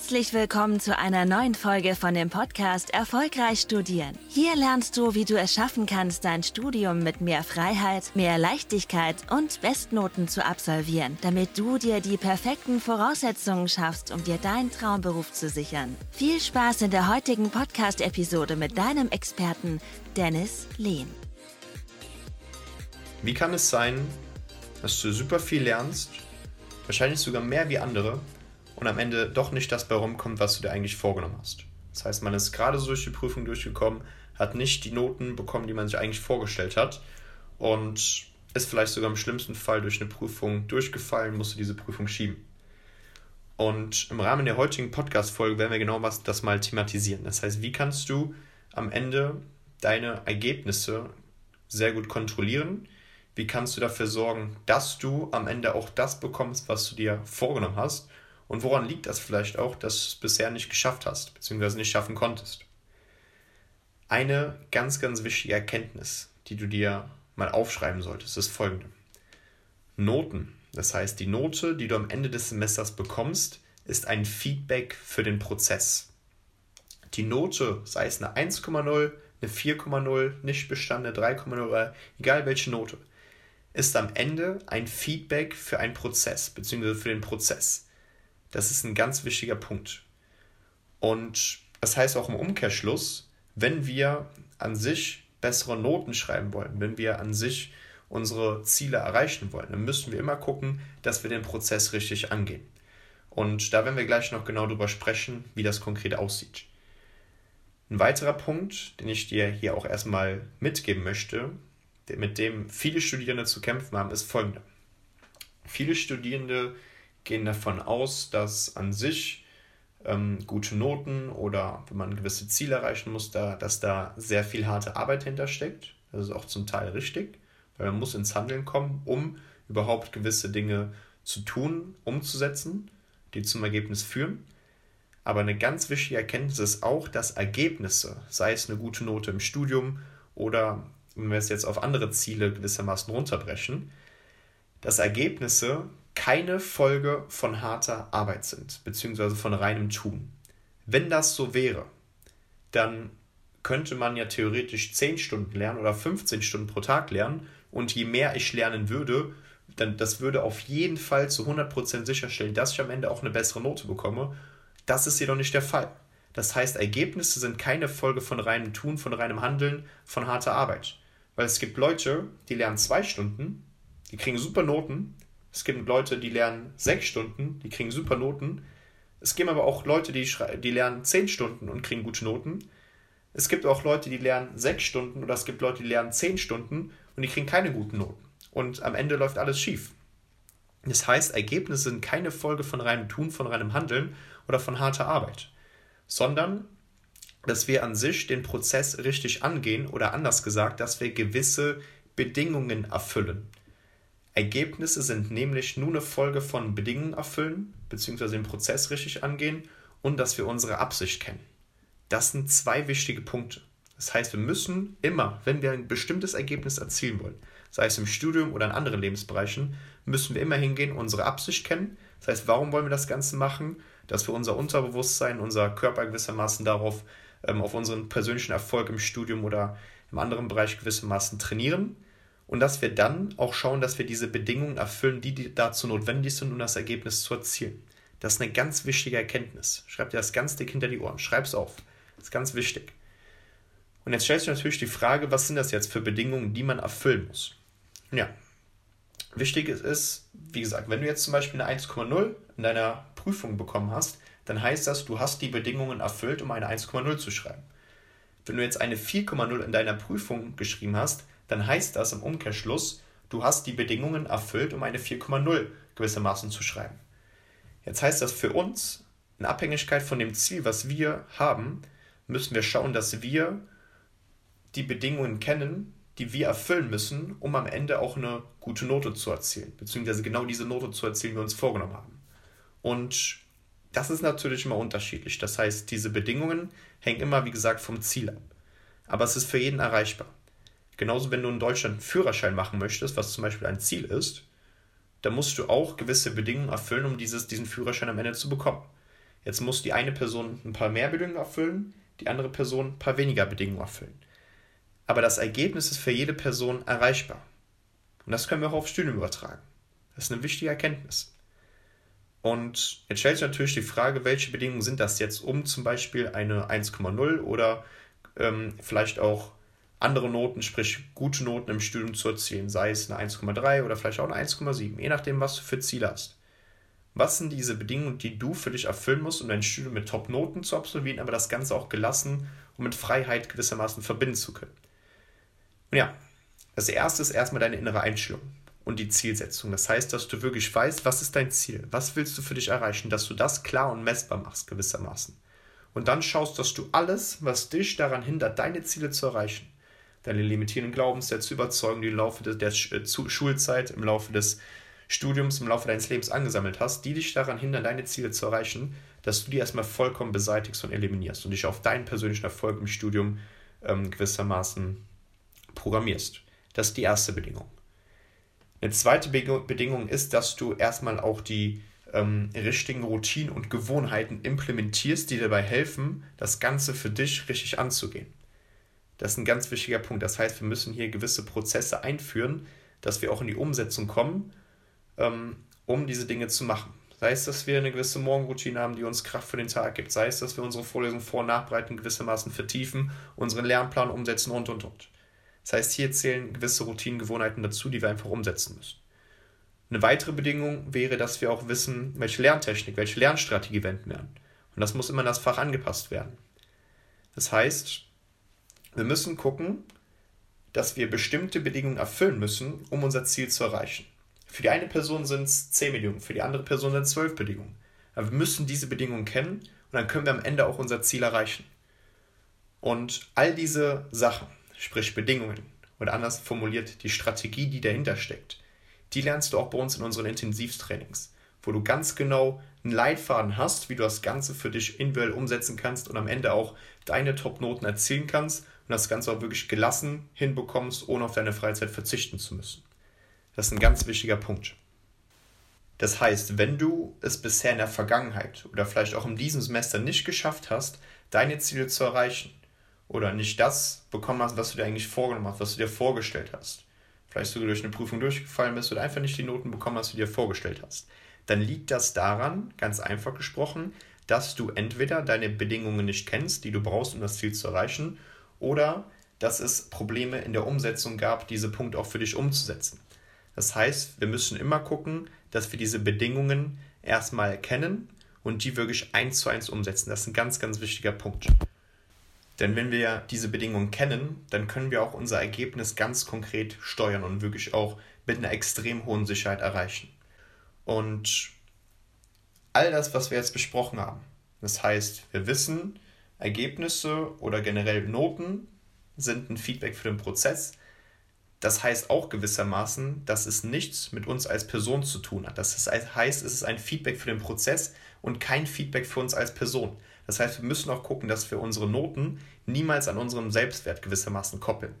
Herzlich willkommen zu einer neuen Folge von dem Podcast Erfolgreich Studieren. Hier lernst du, wie du es schaffen kannst, dein Studium mit mehr Freiheit, mehr Leichtigkeit und Bestnoten zu absolvieren, damit du dir die perfekten Voraussetzungen schaffst, um dir deinen Traumberuf zu sichern. Viel Spaß in der heutigen Podcast-Episode mit deinem Experten Dennis Lehn. Wie kann es sein, dass du super viel lernst, wahrscheinlich sogar mehr wie andere, und am Ende doch nicht das bei rumkommt, was du dir eigentlich vorgenommen hast. Das heißt, man ist gerade so durch die Prüfung durchgekommen, hat nicht die Noten bekommen, die man sich eigentlich vorgestellt hat und ist vielleicht sogar im schlimmsten Fall durch eine Prüfung durchgefallen, musste diese Prüfung schieben. Und im Rahmen der heutigen Podcast-Folge werden wir genau was, das mal thematisieren. Das heißt, wie kannst du am Ende deine Ergebnisse sehr gut kontrollieren? Wie kannst du dafür sorgen, dass du am Ende auch das bekommst, was du dir vorgenommen hast? Und woran liegt das vielleicht auch, dass du es bisher nicht geschafft hast, beziehungsweise nicht schaffen konntest? Eine ganz, ganz wichtige Erkenntnis, die du dir mal aufschreiben solltest, ist folgende. Noten, das heißt die Note, die du am Ende des Semesters bekommst, ist ein Feedback für den Prozess. Die Note, sei es eine 1,0, eine 4,0, nicht bestandene 3,0, egal welche Note, ist am Ende ein Feedback für einen Prozess, beziehungsweise für den Prozess. Das ist ein ganz wichtiger Punkt. Und das heißt auch im Umkehrschluss, wenn wir an sich bessere Noten schreiben wollen, wenn wir an sich unsere Ziele erreichen wollen, dann müssen wir immer gucken, dass wir den Prozess richtig angehen. Und da werden wir gleich noch genau darüber sprechen, wie das konkret aussieht. Ein weiterer Punkt, den ich dir hier auch erstmal mitgeben möchte, mit dem viele Studierende zu kämpfen haben, ist folgender. Viele Studierende gehen davon aus, dass an sich ähm, gute Noten oder wenn man gewisse Ziele erreichen muss, da, dass da sehr viel harte Arbeit hintersteckt. Das ist auch zum Teil richtig, weil man muss ins Handeln kommen, um überhaupt gewisse Dinge zu tun, umzusetzen, die zum Ergebnis führen. Aber eine ganz wichtige Erkenntnis ist auch, dass Ergebnisse, sei es eine gute Note im Studium oder wenn wir es jetzt auf andere Ziele gewissermaßen runterbrechen, dass Ergebnisse keine Folge von harter Arbeit sind, beziehungsweise von reinem Tun. Wenn das so wäre, dann könnte man ja theoretisch 10 Stunden lernen oder 15 Stunden pro Tag lernen und je mehr ich lernen würde, dann das würde auf jeden Fall zu 100% sicherstellen, dass ich am Ende auch eine bessere Note bekomme. Das ist jedoch nicht der Fall. Das heißt, Ergebnisse sind keine Folge von reinem Tun, von reinem Handeln, von harter Arbeit. Weil es gibt Leute, die lernen zwei Stunden, die kriegen super Noten, es gibt Leute, die lernen sechs Stunden, die kriegen super Noten. Es gibt aber auch Leute, die, die lernen zehn Stunden und kriegen gute Noten. Es gibt auch Leute, die lernen sechs Stunden oder es gibt Leute, die lernen zehn Stunden und die kriegen keine guten Noten. Und am Ende läuft alles schief. Das heißt, Ergebnisse sind keine Folge von reinem Tun, von reinem Handeln oder von harter Arbeit, sondern dass wir an sich den Prozess richtig angehen oder anders gesagt, dass wir gewisse Bedingungen erfüllen. Ergebnisse sind nämlich nur eine Folge von Bedingungen erfüllen, beziehungsweise den Prozess richtig angehen und dass wir unsere Absicht kennen. Das sind zwei wichtige Punkte. Das heißt, wir müssen immer, wenn wir ein bestimmtes Ergebnis erzielen wollen, sei es im Studium oder in anderen Lebensbereichen, müssen wir immer hingehen, unsere Absicht kennen. Das heißt, warum wollen wir das Ganze machen? Dass wir unser Unterbewusstsein, unser Körper gewissermaßen darauf, ähm, auf unseren persönlichen Erfolg im Studium oder im anderen Bereich gewissermaßen trainieren und dass wir dann auch schauen, dass wir diese Bedingungen erfüllen, die dazu notwendig sind, um das Ergebnis zu erzielen. Das ist eine ganz wichtige Erkenntnis. Schreib dir das ganz dick hinter die Ohren. Schreib es auf. Das ist ganz wichtig. Und jetzt stellst du natürlich die Frage, was sind das jetzt für Bedingungen, die man erfüllen muss? Ja, wichtig ist, wie gesagt, wenn du jetzt zum Beispiel eine 1,0 in deiner Prüfung bekommen hast, dann heißt das, du hast die Bedingungen erfüllt, um eine 1,0 zu schreiben. Wenn du jetzt eine 4,0 in deiner Prüfung geschrieben hast, dann heißt das im Umkehrschluss, du hast die Bedingungen erfüllt, um eine 4,0 gewissermaßen zu schreiben. Jetzt heißt das für uns, in Abhängigkeit von dem Ziel, was wir haben, müssen wir schauen, dass wir die Bedingungen kennen, die wir erfüllen müssen, um am Ende auch eine gute Note zu erzielen, beziehungsweise genau diese Note zu erzielen, die wir uns vorgenommen haben. Und das ist natürlich immer unterschiedlich. Das heißt, diese Bedingungen hängen immer, wie gesagt, vom Ziel ab. Aber es ist für jeden erreichbar. Genauso, wenn du in Deutschland einen Führerschein machen möchtest, was zum Beispiel ein Ziel ist, dann musst du auch gewisse Bedingungen erfüllen, um dieses, diesen Führerschein am Ende zu bekommen. Jetzt muss die eine Person ein paar mehr Bedingungen erfüllen, die andere Person ein paar weniger Bedingungen erfüllen. Aber das Ergebnis ist für jede Person erreichbar. Und das können wir auch aufs Studium übertragen. Das ist eine wichtige Erkenntnis. Und jetzt stellt sich natürlich die Frage, welche Bedingungen sind das jetzt, um zum Beispiel eine 1,0 oder ähm, vielleicht auch andere Noten, sprich gute Noten im Studium zu erzielen, sei es eine 1,3 oder vielleicht auch eine 1,7, je nachdem, was du für Ziele hast. Was sind diese Bedingungen, die du für dich erfüllen musst, um dein Studium mit Top-Noten zu absolvieren, aber das Ganze auch gelassen und mit Freiheit gewissermaßen verbinden zu können? Und ja, das erste ist erstmal deine innere Einstellung und die Zielsetzung. Das heißt, dass du wirklich weißt, was ist dein Ziel, was willst du für dich erreichen, dass du das klar und messbar machst gewissermaßen. Und dann schaust, dass du alles, was dich daran hindert, deine Ziele zu erreichen, deine limitierenden Glaubenssätze, Überzeugungen, die im Laufe der, der äh, Schulzeit, im Laufe des Studiums, im Laufe deines Lebens angesammelt hast, die dich daran hindern, deine Ziele zu erreichen, dass du die erstmal vollkommen beseitigst und eliminierst und dich auf deinen persönlichen Erfolg im Studium ähm, gewissermaßen programmierst. Das ist die erste Bedingung. Eine zweite Bedingung ist, dass du erstmal auch die ähm, richtigen Routinen und Gewohnheiten implementierst, die dabei helfen, das Ganze für dich richtig anzugehen. Das ist ein ganz wichtiger Punkt. Das heißt, wir müssen hier gewisse Prozesse einführen, dass wir auch in die Umsetzung kommen, ähm, um diese Dinge zu machen. Sei es, dass wir eine gewisse Morgenroutine haben, die uns Kraft für den Tag gibt. Sei es, dass wir unsere Vorlesungen vor- und nachbereiten, gewissermaßen vertiefen, unseren Lernplan umsetzen und, und, und. Das heißt, hier zählen gewisse Routinengewohnheiten dazu, die wir einfach umsetzen müssen. Eine weitere Bedingung wäre, dass wir auch wissen, welche Lerntechnik, welche Lernstrategie wenden werden. Und das muss immer in das Fach angepasst werden. Das heißt, wir müssen gucken, dass wir bestimmte Bedingungen erfüllen müssen, um unser Ziel zu erreichen. Für die eine Person sind es 10 Bedingungen, für die andere Person sind es 12 Bedingungen. Aber wir müssen diese Bedingungen kennen und dann können wir am Ende auch unser Ziel erreichen. Und all diese Sachen, sprich Bedingungen oder anders formuliert die Strategie, die dahinter steckt. Die lernst du auch bei uns in unseren Intensivtrainings, wo du ganz genau einen Leitfaden hast, wie du das Ganze für dich individuell umsetzen kannst und am Ende auch deine Top-Noten erzielen kannst und das Ganze auch wirklich gelassen hinbekommst, ohne auf deine Freizeit verzichten zu müssen. Das ist ein ganz wichtiger Punkt. Das heißt, wenn du es bisher in der Vergangenheit oder vielleicht auch in diesem Semester nicht geschafft hast, deine Ziele zu erreichen, oder nicht das bekommen hast, was du dir eigentlich vorgenommen hast, was du dir vorgestellt hast, vielleicht sogar durch eine Prüfung durchgefallen bist oder einfach nicht die Noten bekommen hast, die du dir vorgestellt hast, dann liegt das daran, ganz einfach gesprochen, dass du entweder deine Bedingungen nicht kennst, die du brauchst, um das Ziel zu erreichen, oder dass es Probleme in der Umsetzung gab, diese Punkte auch für dich umzusetzen. Das heißt, wir müssen immer gucken, dass wir diese Bedingungen erstmal kennen und die wirklich eins zu eins umsetzen. Das ist ein ganz, ganz wichtiger Punkt. Denn wenn wir diese Bedingungen kennen, dann können wir auch unser Ergebnis ganz konkret steuern und wirklich auch mit einer extrem hohen Sicherheit erreichen. Und all das, was wir jetzt besprochen haben, das heißt, wir wissen, Ergebnisse oder generell Noten sind ein Feedback für den Prozess. Das heißt auch gewissermaßen, dass es nichts mit uns als Person zu tun hat. Das heißt, es ist ein Feedback für den Prozess und kein Feedback für uns als Person. Das heißt, wir müssen auch gucken, dass wir unsere Noten niemals an unserem Selbstwert gewissermaßen koppeln.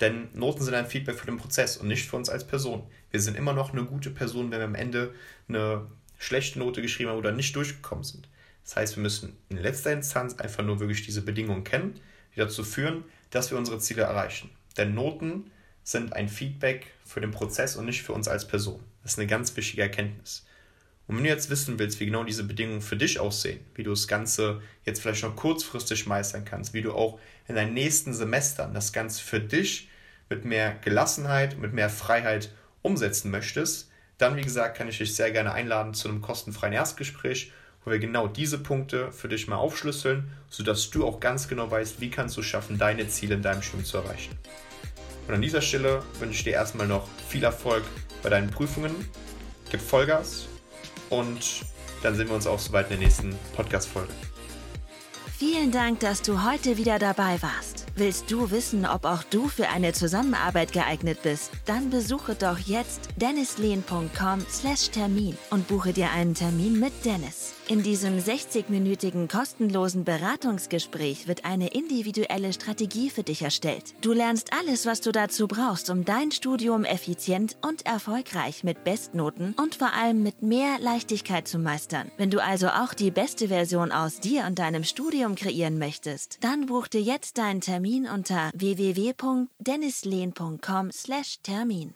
Denn Noten sind ein Feedback für den Prozess und nicht für uns als Person. Wir sind immer noch eine gute Person, wenn wir am Ende eine schlechte Note geschrieben haben oder nicht durchgekommen sind. Das heißt, wir müssen in letzter Instanz einfach nur wirklich diese Bedingungen kennen, die dazu führen, dass wir unsere Ziele erreichen. Denn Noten sind ein Feedback für den Prozess und nicht für uns als Person. Das ist eine ganz wichtige Erkenntnis. Und wenn du jetzt wissen willst, wie genau diese Bedingungen für dich aussehen, wie du das Ganze jetzt vielleicht noch kurzfristig meistern kannst, wie du auch in deinen nächsten Semestern das Ganze für dich mit mehr Gelassenheit, mit mehr Freiheit umsetzen möchtest, dann, wie gesagt, kann ich dich sehr gerne einladen zu einem kostenfreien Erstgespräch, wo wir genau diese Punkte für dich mal aufschlüsseln, sodass du auch ganz genau weißt, wie kannst du schaffen, deine Ziele in deinem Studium zu erreichen. Und an dieser Stelle wünsche ich dir erstmal noch viel Erfolg bei deinen Prüfungen. Gib Vollgas und dann sehen wir uns auch soweit in der nächsten Podcast-Folge. Vielen Dank, dass du heute wieder dabei warst. Willst du wissen, ob auch du für eine Zusammenarbeit geeignet bist? Dann besuche doch jetzt dennislehn.com/termin und buche dir einen Termin mit Dennis. In diesem 60-minütigen kostenlosen Beratungsgespräch wird eine individuelle Strategie für dich erstellt. Du lernst alles, was du dazu brauchst, um dein Studium effizient und erfolgreich mit Bestnoten und vor allem mit mehr Leichtigkeit zu meistern. Wenn du also auch die beste Version aus dir und deinem Studium kreieren möchtest, dann buch dir jetzt deinen Termin unter www.dennislehn.com/termin.